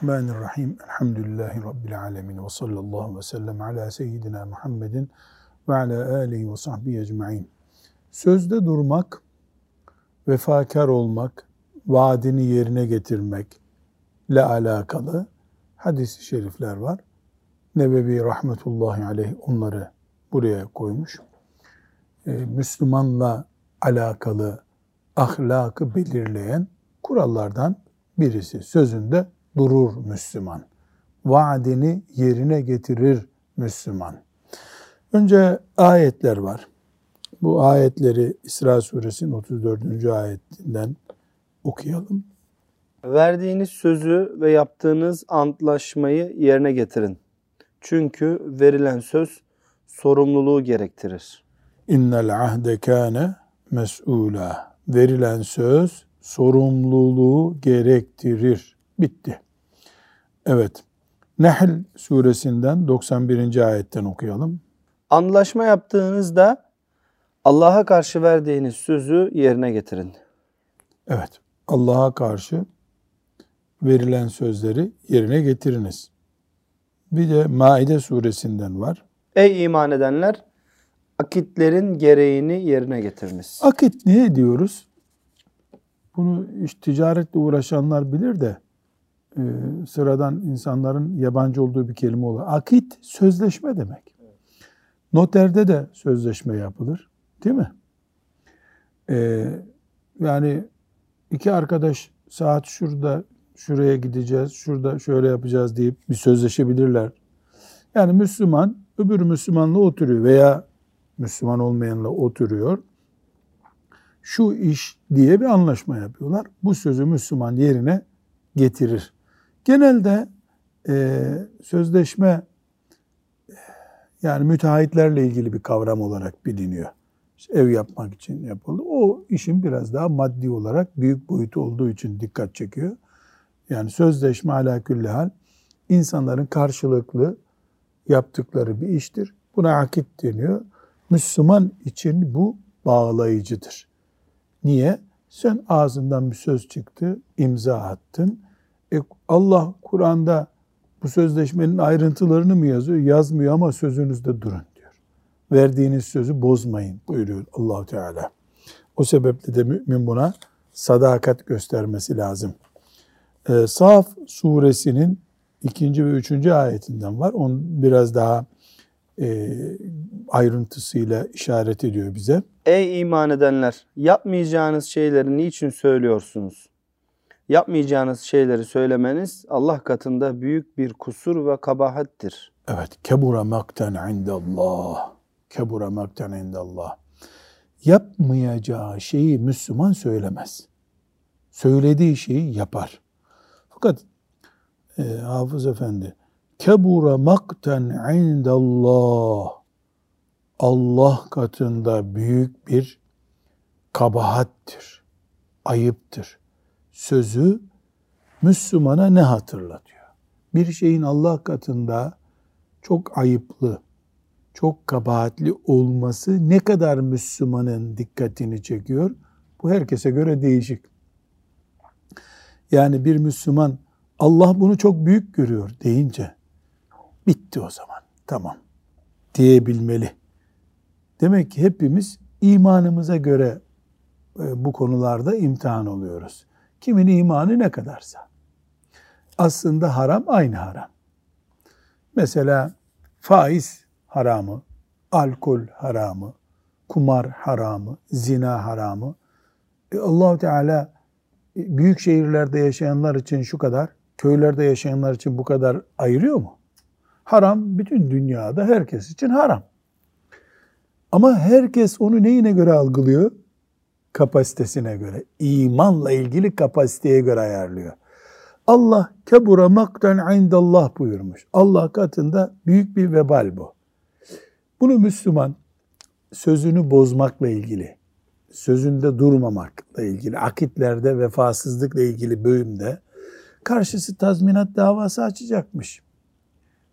Bismillahirrahmanirrahim. Elhamdülillahi Rabbil alemin. Ve sallallahu ve sellem ala seyyidina Muhammedin ve ala alihi ve sahbihi ecma'in. Sözde durmak, vefakar olmak, vaadini yerine getirmekle alakalı hadis-i şerifler var. Nebevi rahmetullahi aleyh onları buraya koymuş. Ee, Müslümanla alakalı ahlakı belirleyen kurallardan birisi. Sözünde durur Müslüman. Vaadini yerine getirir Müslüman. Önce ayetler var. Bu ayetleri İsra suresinin 34. ayetinden okuyalım. Verdiğiniz sözü ve yaptığınız antlaşmayı yerine getirin. Çünkü verilen söz sorumluluğu gerektirir. İnnel ahde kâne mes'ûlâ. Verilen söz sorumluluğu gerektirir. Bitti. Evet. Nehl suresinden 91. ayetten okuyalım. Anlaşma yaptığınızda Allah'a karşı verdiğiniz sözü yerine getirin. Evet. Allah'a karşı verilen sözleri yerine getiriniz. Bir de Maide suresinden var. Ey iman edenler akitlerin gereğini yerine getiriniz. Akit ne diyoruz? Bunu iş ticaretle uğraşanlar bilir de e, sıradan insanların yabancı olduğu bir kelime olur. Akit sözleşme demek. Noterde de sözleşme yapılır. Değil mi? E, yani iki arkadaş saat şurada şuraya gideceğiz, şurada şöyle yapacağız deyip bir sözleşebilirler. Yani Müslüman öbür Müslümanla oturuyor veya Müslüman olmayanla oturuyor şu iş diye bir anlaşma yapıyorlar. Bu sözü Müslüman yerine getirir. Genelde e, sözleşme yani müteahhitlerle ilgili bir kavram olarak biliniyor. İşte ev yapmak için yapıldı. O işin biraz daha maddi olarak büyük boyutu olduğu için dikkat çekiyor. Yani sözleşme ala hal insanların karşılıklı yaptıkları bir iştir. Buna akit deniyor. Müslüman için bu bağlayıcıdır. Niye? Sen ağzından bir söz çıktı, imza attın. E Allah Kur'an'da bu sözleşmenin ayrıntılarını mı yazıyor? Yazmıyor ama sözünüzde durun diyor. Verdiğiniz sözü bozmayın buyuruyor Allahu Teala. O sebeple de mümin buna sadakat göstermesi lazım. Ee, Saf suresinin ikinci ve üçüncü ayetinden var. On biraz daha e, ayrıntısıyla işaret ediyor bize. Ey iman edenler! Yapmayacağınız şeyleri niçin söylüyorsunuz? Yapmayacağınız şeyleri söylemeniz Allah katında büyük bir kusur ve kabahattir. Evet. Kebura makten indallah. Kebura makten indallah. Yapmayacağı şeyi Müslüman söylemez. Söylediği şeyi yapar. Fakat e, Hafız Efendi kebura makten indallah Allah katında büyük bir kabahattir, ayıptır. Sözü Müslümana ne hatırlatıyor? Bir şeyin Allah katında çok ayıplı, çok kabahatli olması ne kadar Müslümanın dikkatini çekiyor? Bu herkese göre değişik. Yani bir Müslüman Allah bunu çok büyük görüyor deyince bitti o zaman. Tamam diyebilmeli. Demek ki hepimiz imanımıza göre e, bu konularda imtihan oluyoruz. Kimin imanı ne kadarsa. Aslında haram aynı haram. Mesela faiz haramı, alkol haramı, kumar haramı, zina haramı. E Allahu Teala e, büyük şehirlerde yaşayanlar için şu kadar, köylerde yaşayanlar için bu kadar ayırıyor mu? Haram bütün dünyada herkes için haram. Ama herkes onu neyine göre algılıyor? Kapasitesine göre. İmanla ilgili kapasiteye göre ayarlıyor. Allah kebura makten indallah buyurmuş. Allah katında büyük bir vebal bu. Bunu Müslüman sözünü bozmakla ilgili, sözünde durmamakla ilgili, akitlerde vefasızlıkla ilgili bölümde karşısı tazminat davası açacakmış.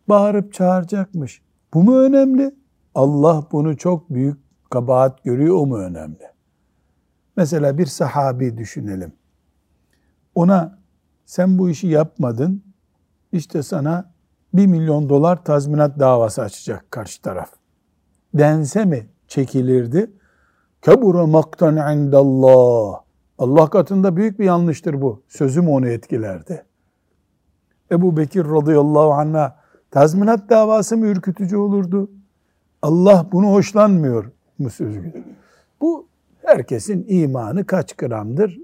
Bağırıp çağıracakmış. Bu mu önemli? Allah bunu çok büyük kabahat görüyor o mu önemli? Mesela bir sahabi düşünelim. Ona sen bu işi yapmadın. İşte sana bir milyon dolar tazminat davası açacak karşı taraf. Dense mi çekilirdi? Kebura maktan indallah. Allah katında büyük bir yanlıştır bu. Sözüm onu etkilerdi. Ebu Bekir radıyallahu anh'a tazminat davası mı ürkütücü olurdu? Allah bunu hoşlanmıyor mu sözü? Bu herkesin imanı kaç gramdır?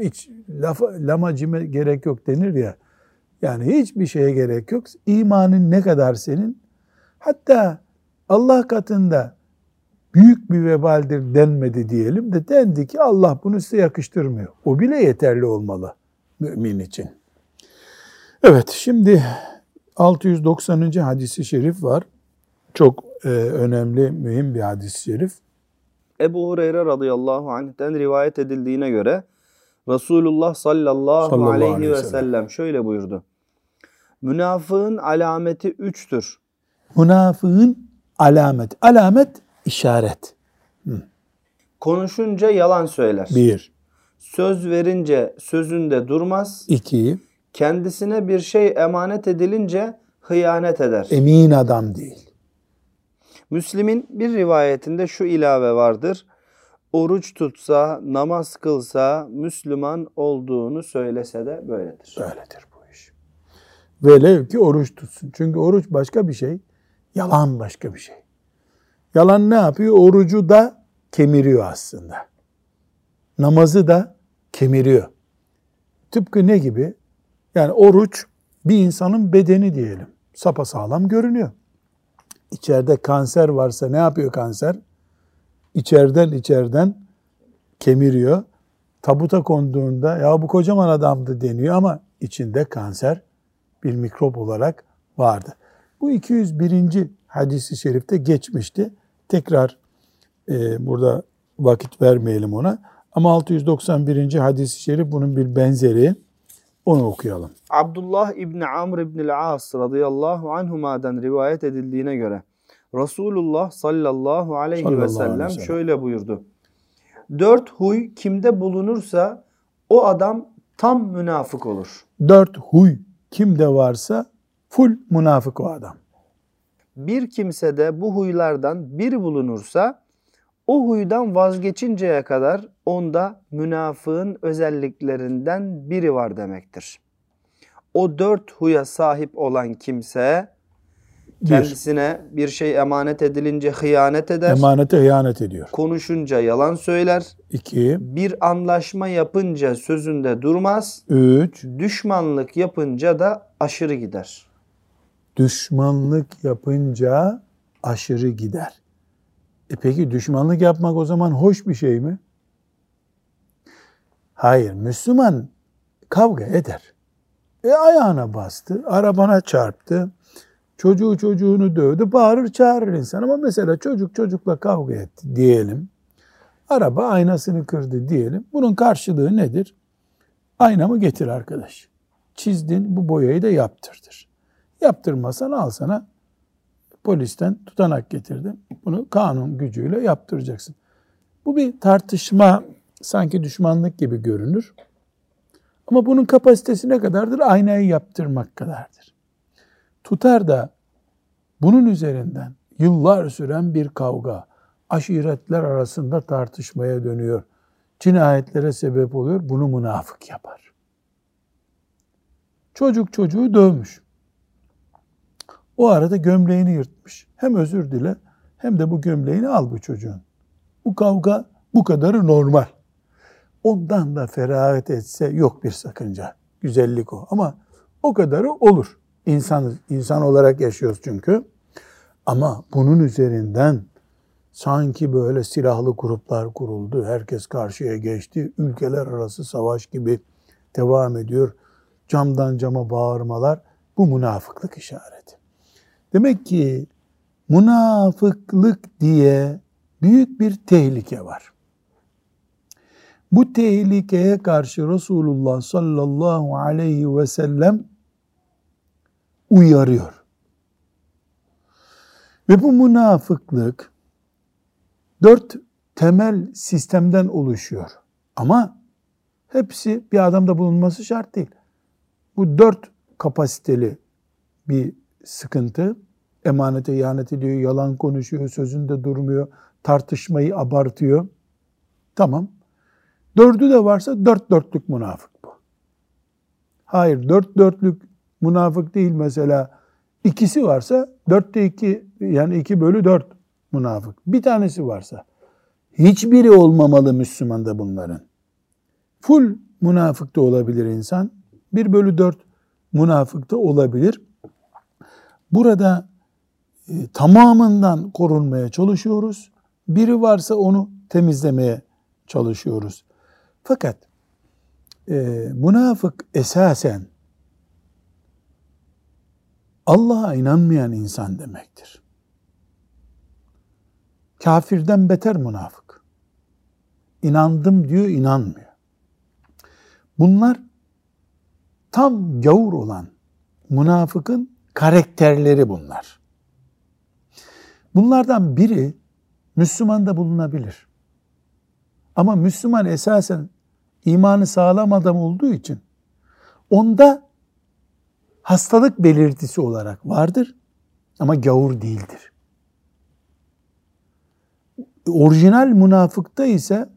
Hiç lafa, lamacime gerek yok denir ya. Yani hiçbir şeye gerek yok. İmanın ne kadar senin? Hatta Allah katında büyük bir vebaldir denmedi diyelim de dendi ki Allah bunu size yakıştırmıyor. O bile yeterli olmalı mümin için. Evet şimdi 690. hadisi şerif var. Çok e, önemli, mühim bir hadis-i şerif. Ebu Hureyre radıyallahu anh'ten rivayet edildiğine göre Resulullah sallallahu, sallallahu aleyhi, aleyhi ve sellem. sellem şöyle buyurdu. Münafığın alameti üçtür. Münafığın alamet. Alamet işaret. Hı. Konuşunca yalan söyler. Bir. Söz verince sözünde durmaz. İki. Kendisine bir şey emanet edilince hıyanet eder. Emin adam değil. Müslim'in bir rivayetinde şu ilave vardır. Oruç tutsa, namaz kılsa, Müslüman olduğunu söylese de böyledir. Böyledir bu iş. Velev ki oruç tutsun. Çünkü oruç başka bir şey, yalan başka bir şey. Yalan ne yapıyor? Orucu da kemiriyor aslında. Namazı da kemiriyor. Tıpkı ne gibi? Yani oruç bir insanın bedeni diyelim. Sapa sağlam görünüyor. İçeride kanser varsa ne yapıyor kanser? İçeriden içeriden kemiriyor. Tabuta konduğunda ya bu kocaman adamdı deniyor ama içinde kanser bir mikrop olarak vardı. Bu 201. hadisi şerifte geçmişti. Tekrar e, burada vakit vermeyelim ona. Ama 691. hadis-i şerif bunun bir benzeri. Onu okuyalım. Abdullah İbni Amr İbni As radıyallahu anhuma'dan rivayet edildiğine göre Resulullah sallallahu aleyhi sallallahu ve sellem aleyhi şöyle buyurdu. Dört huy kimde bulunursa o adam tam münafık olur. Dört huy kimde varsa full münafık o adam. Bir kimse de bu huylardan biri bulunursa o huydan vazgeçinceye kadar onda münafığın özelliklerinden biri var demektir. O dört huya sahip olan kimse kendisine bir şey emanet edilince hıyanet eder. Emanete hıyanet ediyor. Konuşunca yalan söyler. İki. Bir anlaşma yapınca sözünde durmaz. Üç. Düşmanlık yapınca da aşırı gider. Düşmanlık yapınca aşırı gider. E peki düşmanlık yapmak o zaman hoş bir şey mi? Hayır, Müslüman kavga eder. E ayağına bastı, arabana çarptı, çocuğu çocuğunu dövdü, bağırır çağırır insan. Ama mesela çocuk çocukla kavga etti diyelim. Araba aynasını kırdı diyelim. Bunun karşılığı nedir? Aynamı getir arkadaş. Çizdin bu boyayı da yaptırdır. Yaptırmasan al sana polisten tutanak getirdim. Bunu kanun gücüyle yaptıracaksın. Bu bir tartışma sanki düşmanlık gibi görünür. Ama bunun kapasitesi ne kadardır? Aynayı yaptırmak kadardır. Tutar da bunun üzerinden yıllar süren bir kavga, aşiretler arasında tartışmaya dönüyor. Cinayetlere sebep oluyor. Bunu münafık yapar. Çocuk çocuğu dövmüş. O arada gömleğini yırtmış. Hem özür dile hem de bu gömleğini al bu çocuğun. Bu kavga bu kadarı normal. Ondan da feragat etse yok bir sakınca. Güzellik o. Ama o kadarı olur. İnsan, insan olarak yaşıyoruz çünkü. Ama bunun üzerinden sanki böyle silahlı gruplar kuruldu. Herkes karşıya geçti. Ülkeler arası savaş gibi devam ediyor. Camdan cama bağırmalar bu münafıklık işareti. Demek ki münafıklık diye büyük bir tehlike var. Bu tehlikeye karşı Resulullah sallallahu aleyhi ve sellem uyarıyor. Ve bu münafıklık dört temel sistemden oluşuyor. Ama hepsi bir adamda bulunması şart değil. Bu dört kapasiteli bir sıkıntı. Emanete ihanet ediyor, yalan konuşuyor, sözünde durmuyor, tartışmayı abartıyor. Tamam. Dördü de varsa dört dörtlük münafık bu. Hayır, dört dörtlük münafık değil mesela. İkisi varsa dörtte iki yani iki bölü dört münafık. Bir tanesi varsa hiçbiri olmamalı Müslümanda bunların. Full münafık da olabilir insan. Bir bölü dört münafık da olabilir. Burada e, tamamından korunmaya çalışıyoruz. Biri varsa onu temizlemeye çalışıyoruz. Fakat e, münafık esasen Allah'a inanmayan insan demektir. Kafirden beter münafık. İnandım diyor, inanmıyor. Bunlar tam gavur olan münafıkın karakterleri bunlar. Bunlardan biri Müslüman da bulunabilir. Ama Müslüman esasen imanı sağlam adam olduğu için onda hastalık belirtisi olarak vardır ama gavur değildir. Orijinal münafıkta ise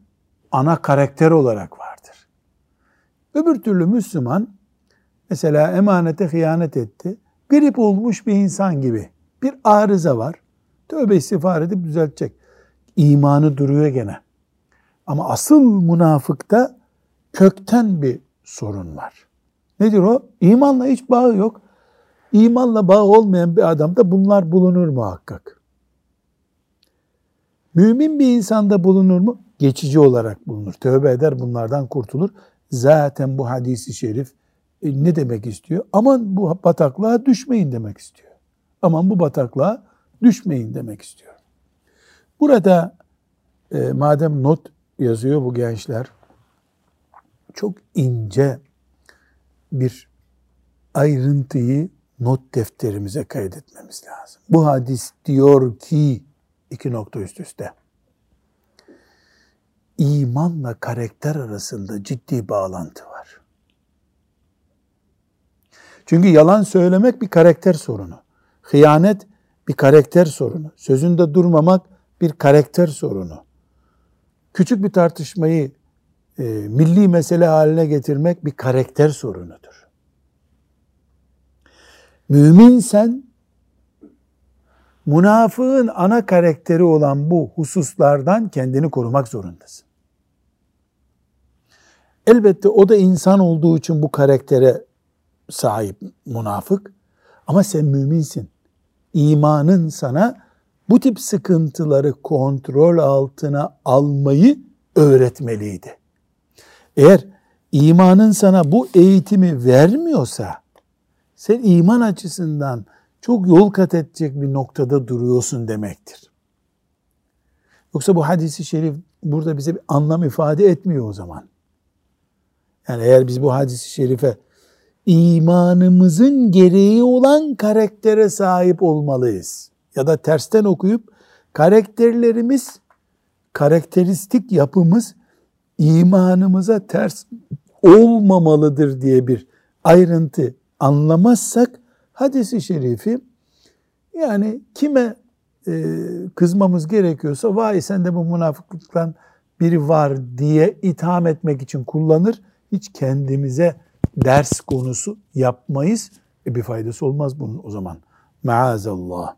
ana karakter olarak vardır. Öbür türlü Müslüman mesela emanete hıyanet etti. Grip olmuş bir insan gibi bir arıza var. Tövbe istiğfar edip düzeltecek. İmanı duruyor gene. Ama asıl münafıkta kökten bir sorun var. Nedir o? İmanla hiç bağı yok. İmanla bağı olmayan bir adamda bunlar bulunur muhakkak. Mümin bir insanda bulunur mu? Geçici olarak bulunur. Tövbe eder bunlardan kurtulur. Zaten bu hadisi şerif e, ne demek istiyor? Aman bu bataklığa düşmeyin demek istiyor. Aman bu bataklığa düşmeyin demek istiyor. Burada e, madem not yazıyor bu gençler, çok ince bir ayrıntıyı not defterimize kaydetmemiz lazım. Bu hadis diyor ki iki nokta üst üste. İmanla karakter arasında ciddi bağlantı var. Çünkü yalan söylemek bir karakter sorunu. Hıyanet bir karakter sorunu. Sözünde durmamak bir karakter sorunu. Küçük bir tartışmayı e, milli mesele haline getirmek bir karakter sorunudur. Mümin sen münafığın ana karakteri olan bu hususlardan kendini korumak zorundasın. Elbette o da insan olduğu için bu karaktere sahip münafık ama sen müminsin. İmanın sana bu tip sıkıntıları kontrol altına almayı öğretmeliydi. Eğer imanın sana bu eğitimi vermiyorsa sen iman açısından çok yol kat edecek bir noktada duruyorsun demektir. Yoksa bu hadisi şerif burada bize bir anlam ifade etmiyor o zaman. Yani eğer biz bu hadisi şerife imanımızın gereği olan karaktere sahip olmalıyız. Ya da tersten okuyup karakterlerimiz, karakteristik yapımız imanımıza ters olmamalıdır diye bir ayrıntı anlamazsak hadisi şerifi yani kime e, kızmamız gerekiyorsa vay sende bu münafıklıktan biri var diye itham etmek için kullanır. Hiç kendimize ders konusu yapmayız. E bir faydası olmaz bunun o zaman. Maazallah.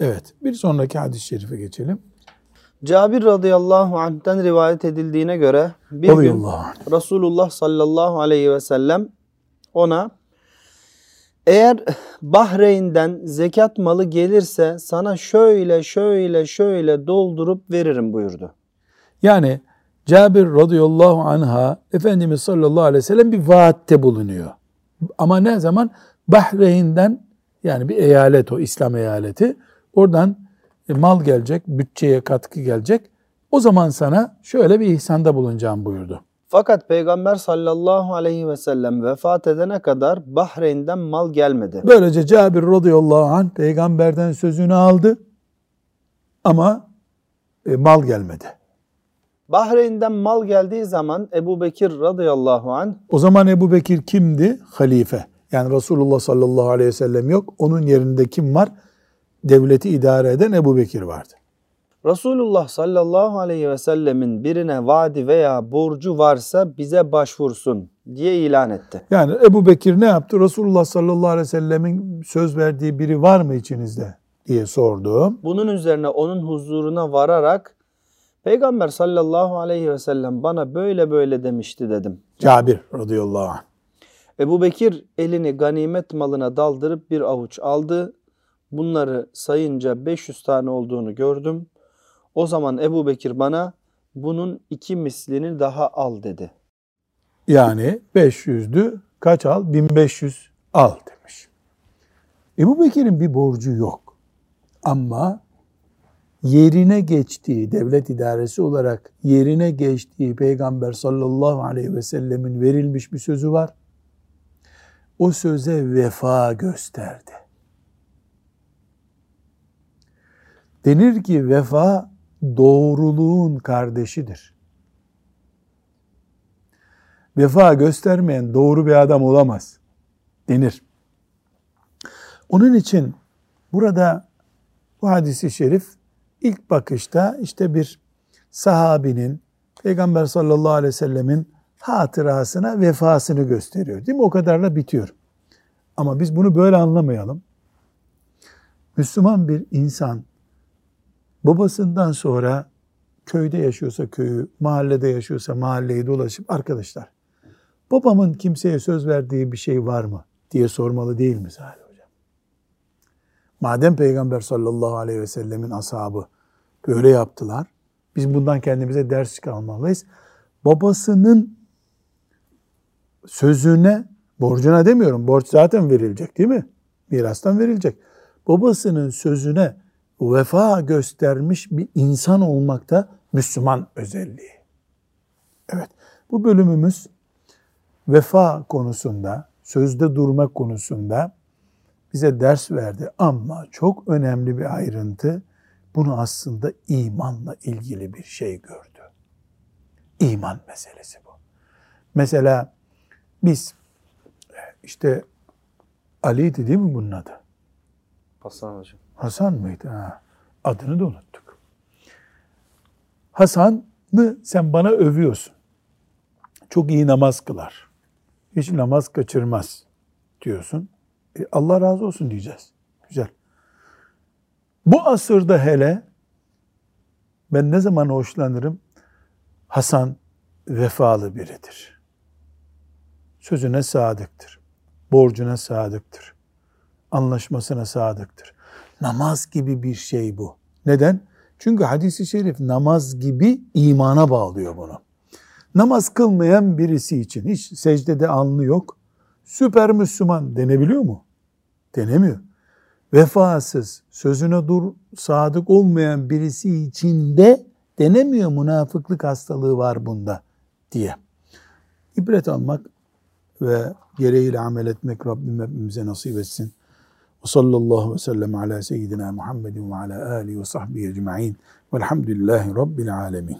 Evet bir sonraki hadis-i şerife geçelim. Cabir radıyallahu anh'ten rivayet edildiğine göre bir gün Resulullah sallallahu aleyhi ve sellem ona eğer Bahreyn'den zekat malı gelirse sana şöyle şöyle şöyle doldurup veririm buyurdu. Yani Cabir radıyallahu anha Efendimiz sallallahu aleyhi ve sellem bir vaatte bulunuyor. Ama ne zaman? Bahreyn'den yani bir eyalet o İslam eyaleti. Oradan e, mal gelecek, bütçeye katkı gelecek. O zaman sana şöyle bir ihsanda bulunacağım buyurdu. Fakat Peygamber sallallahu aleyhi ve sellem vefat edene kadar Bahreyn'den mal gelmedi. Böylece Cabir radıyallahu anh peygamberden sözünü aldı ama e, mal gelmedi. Bahreyn'den mal geldiği zaman Ebu Bekir radıyallahu anh O zaman Ebu Bekir kimdi? Halife. Yani Resulullah sallallahu aleyhi ve sellem yok. Onun yerinde kim var? Devleti idare eden Ebu Bekir vardı. Resulullah sallallahu aleyhi ve sellemin birine vaadi veya borcu varsa bize başvursun diye ilan etti. Yani Ebu Bekir ne yaptı? Resulullah sallallahu aleyhi ve sellemin söz verdiği biri var mı içinizde diye sordu. Bunun üzerine onun huzuruna vararak Peygamber sallallahu aleyhi ve sellem bana böyle böyle demişti dedim. Cabir radıyallahu anh. Ebu Bekir elini ganimet malına daldırıp bir avuç aldı. Bunları sayınca 500 tane olduğunu gördüm. O zaman Ebu Bekir bana bunun iki mislini daha al dedi. Yani 500'dü. Kaç al? 1500 al demiş. Ebu Bekir'in bir borcu yok. Ama yerine geçtiği, devlet idaresi olarak yerine geçtiği Peygamber sallallahu aleyhi ve sellemin verilmiş bir sözü var. O söze vefa gösterdi. Denir ki vefa doğruluğun kardeşidir. Vefa göstermeyen doğru bir adam olamaz denir. Onun için burada bu hadisi şerif ilk bakışta işte bir sahabinin Peygamber sallallahu aleyhi ve sellemin hatırasına vefasını gösteriyor. Değil mi? O kadarla bitiyor. Ama biz bunu böyle anlamayalım. Müslüman bir insan babasından sonra köyde yaşıyorsa köyü, mahallede yaşıyorsa mahalleyi dolaşıp arkadaşlar babamın kimseye söz verdiği bir şey var mı diye sormalı değil mi Salih Hocam? Madem Peygamber sallallahu aleyhi ve sellemin ashabı böyle yaptılar, biz bundan kendimize ders çıkarmalıyız. Babasının sözüne, borcuna demiyorum, borç zaten verilecek değil mi? Mirastan verilecek. Babasının sözüne vefa göstermiş bir insan olmakta Müslüman özelliği. Evet, bu bölümümüz vefa konusunda, sözde durmak konusunda bize ders verdi. Ama çok önemli bir ayrıntı, bunu aslında imanla ilgili bir şey gördü. İman meselesi bu. Mesela biz işte Ali'ydi değil mi bunun adı? Hasan hocam. Hasan mıydı? Ha. Adını da unuttuk. Hasan'ı sen bana övüyorsun. Çok iyi namaz kılar. Hiç namaz kaçırmaz diyorsun. E Allah razı olsun diyeceğiz. Güzel. Bu asırda hele ben ne zaman hoşlanırım? Hasan vefalı biridir. Sözüne sadıktır. Borcuna sadıktır. Anlaşmasına sadıktır. Namaz gibi bir şey bu. Neden? Çünkü hadisi şerif namaz gibi imana bağlıyor bunu. Namaz kılmayan birisi için hiç secdede alnı yok. Süper Müslüman denebiliyor mu? Denemiyor. Vefasız, sözüne dur, sadık olmayan birisi için de denemiyor münafıklık hastalığı var bunda diye. İbret almak ve gereğiyle amel etmek Rabbim hepimize nasip etsin. Ve sallallahu ve sellem ala seyyidina Muhammedin ve ala alihi ve sahbihi ecma'in. Velhamdülillahi Rabbil alemin.